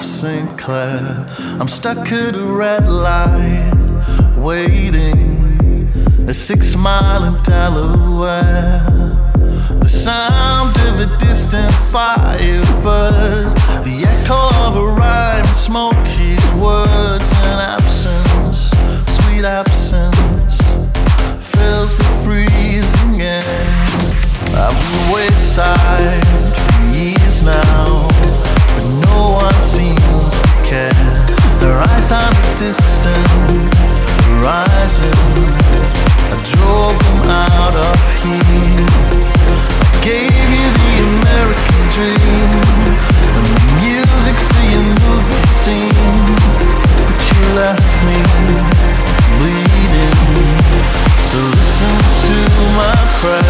Off St. Clair. I'm stuck at a red light, waiting. A six mile in Delaware. The sound of a distant fire but the echo of a rhyme, smoke his words and absence, sweet absence, fills the freezing air. I've been wayside for years now, one seems to care. Their eyes a distant horizon. I drove them out of here. Gave you the American dream the music for your movie scene, but you left me bleeding. So listen to my prayer.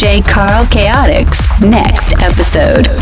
DJ Carl Chaotix next episode.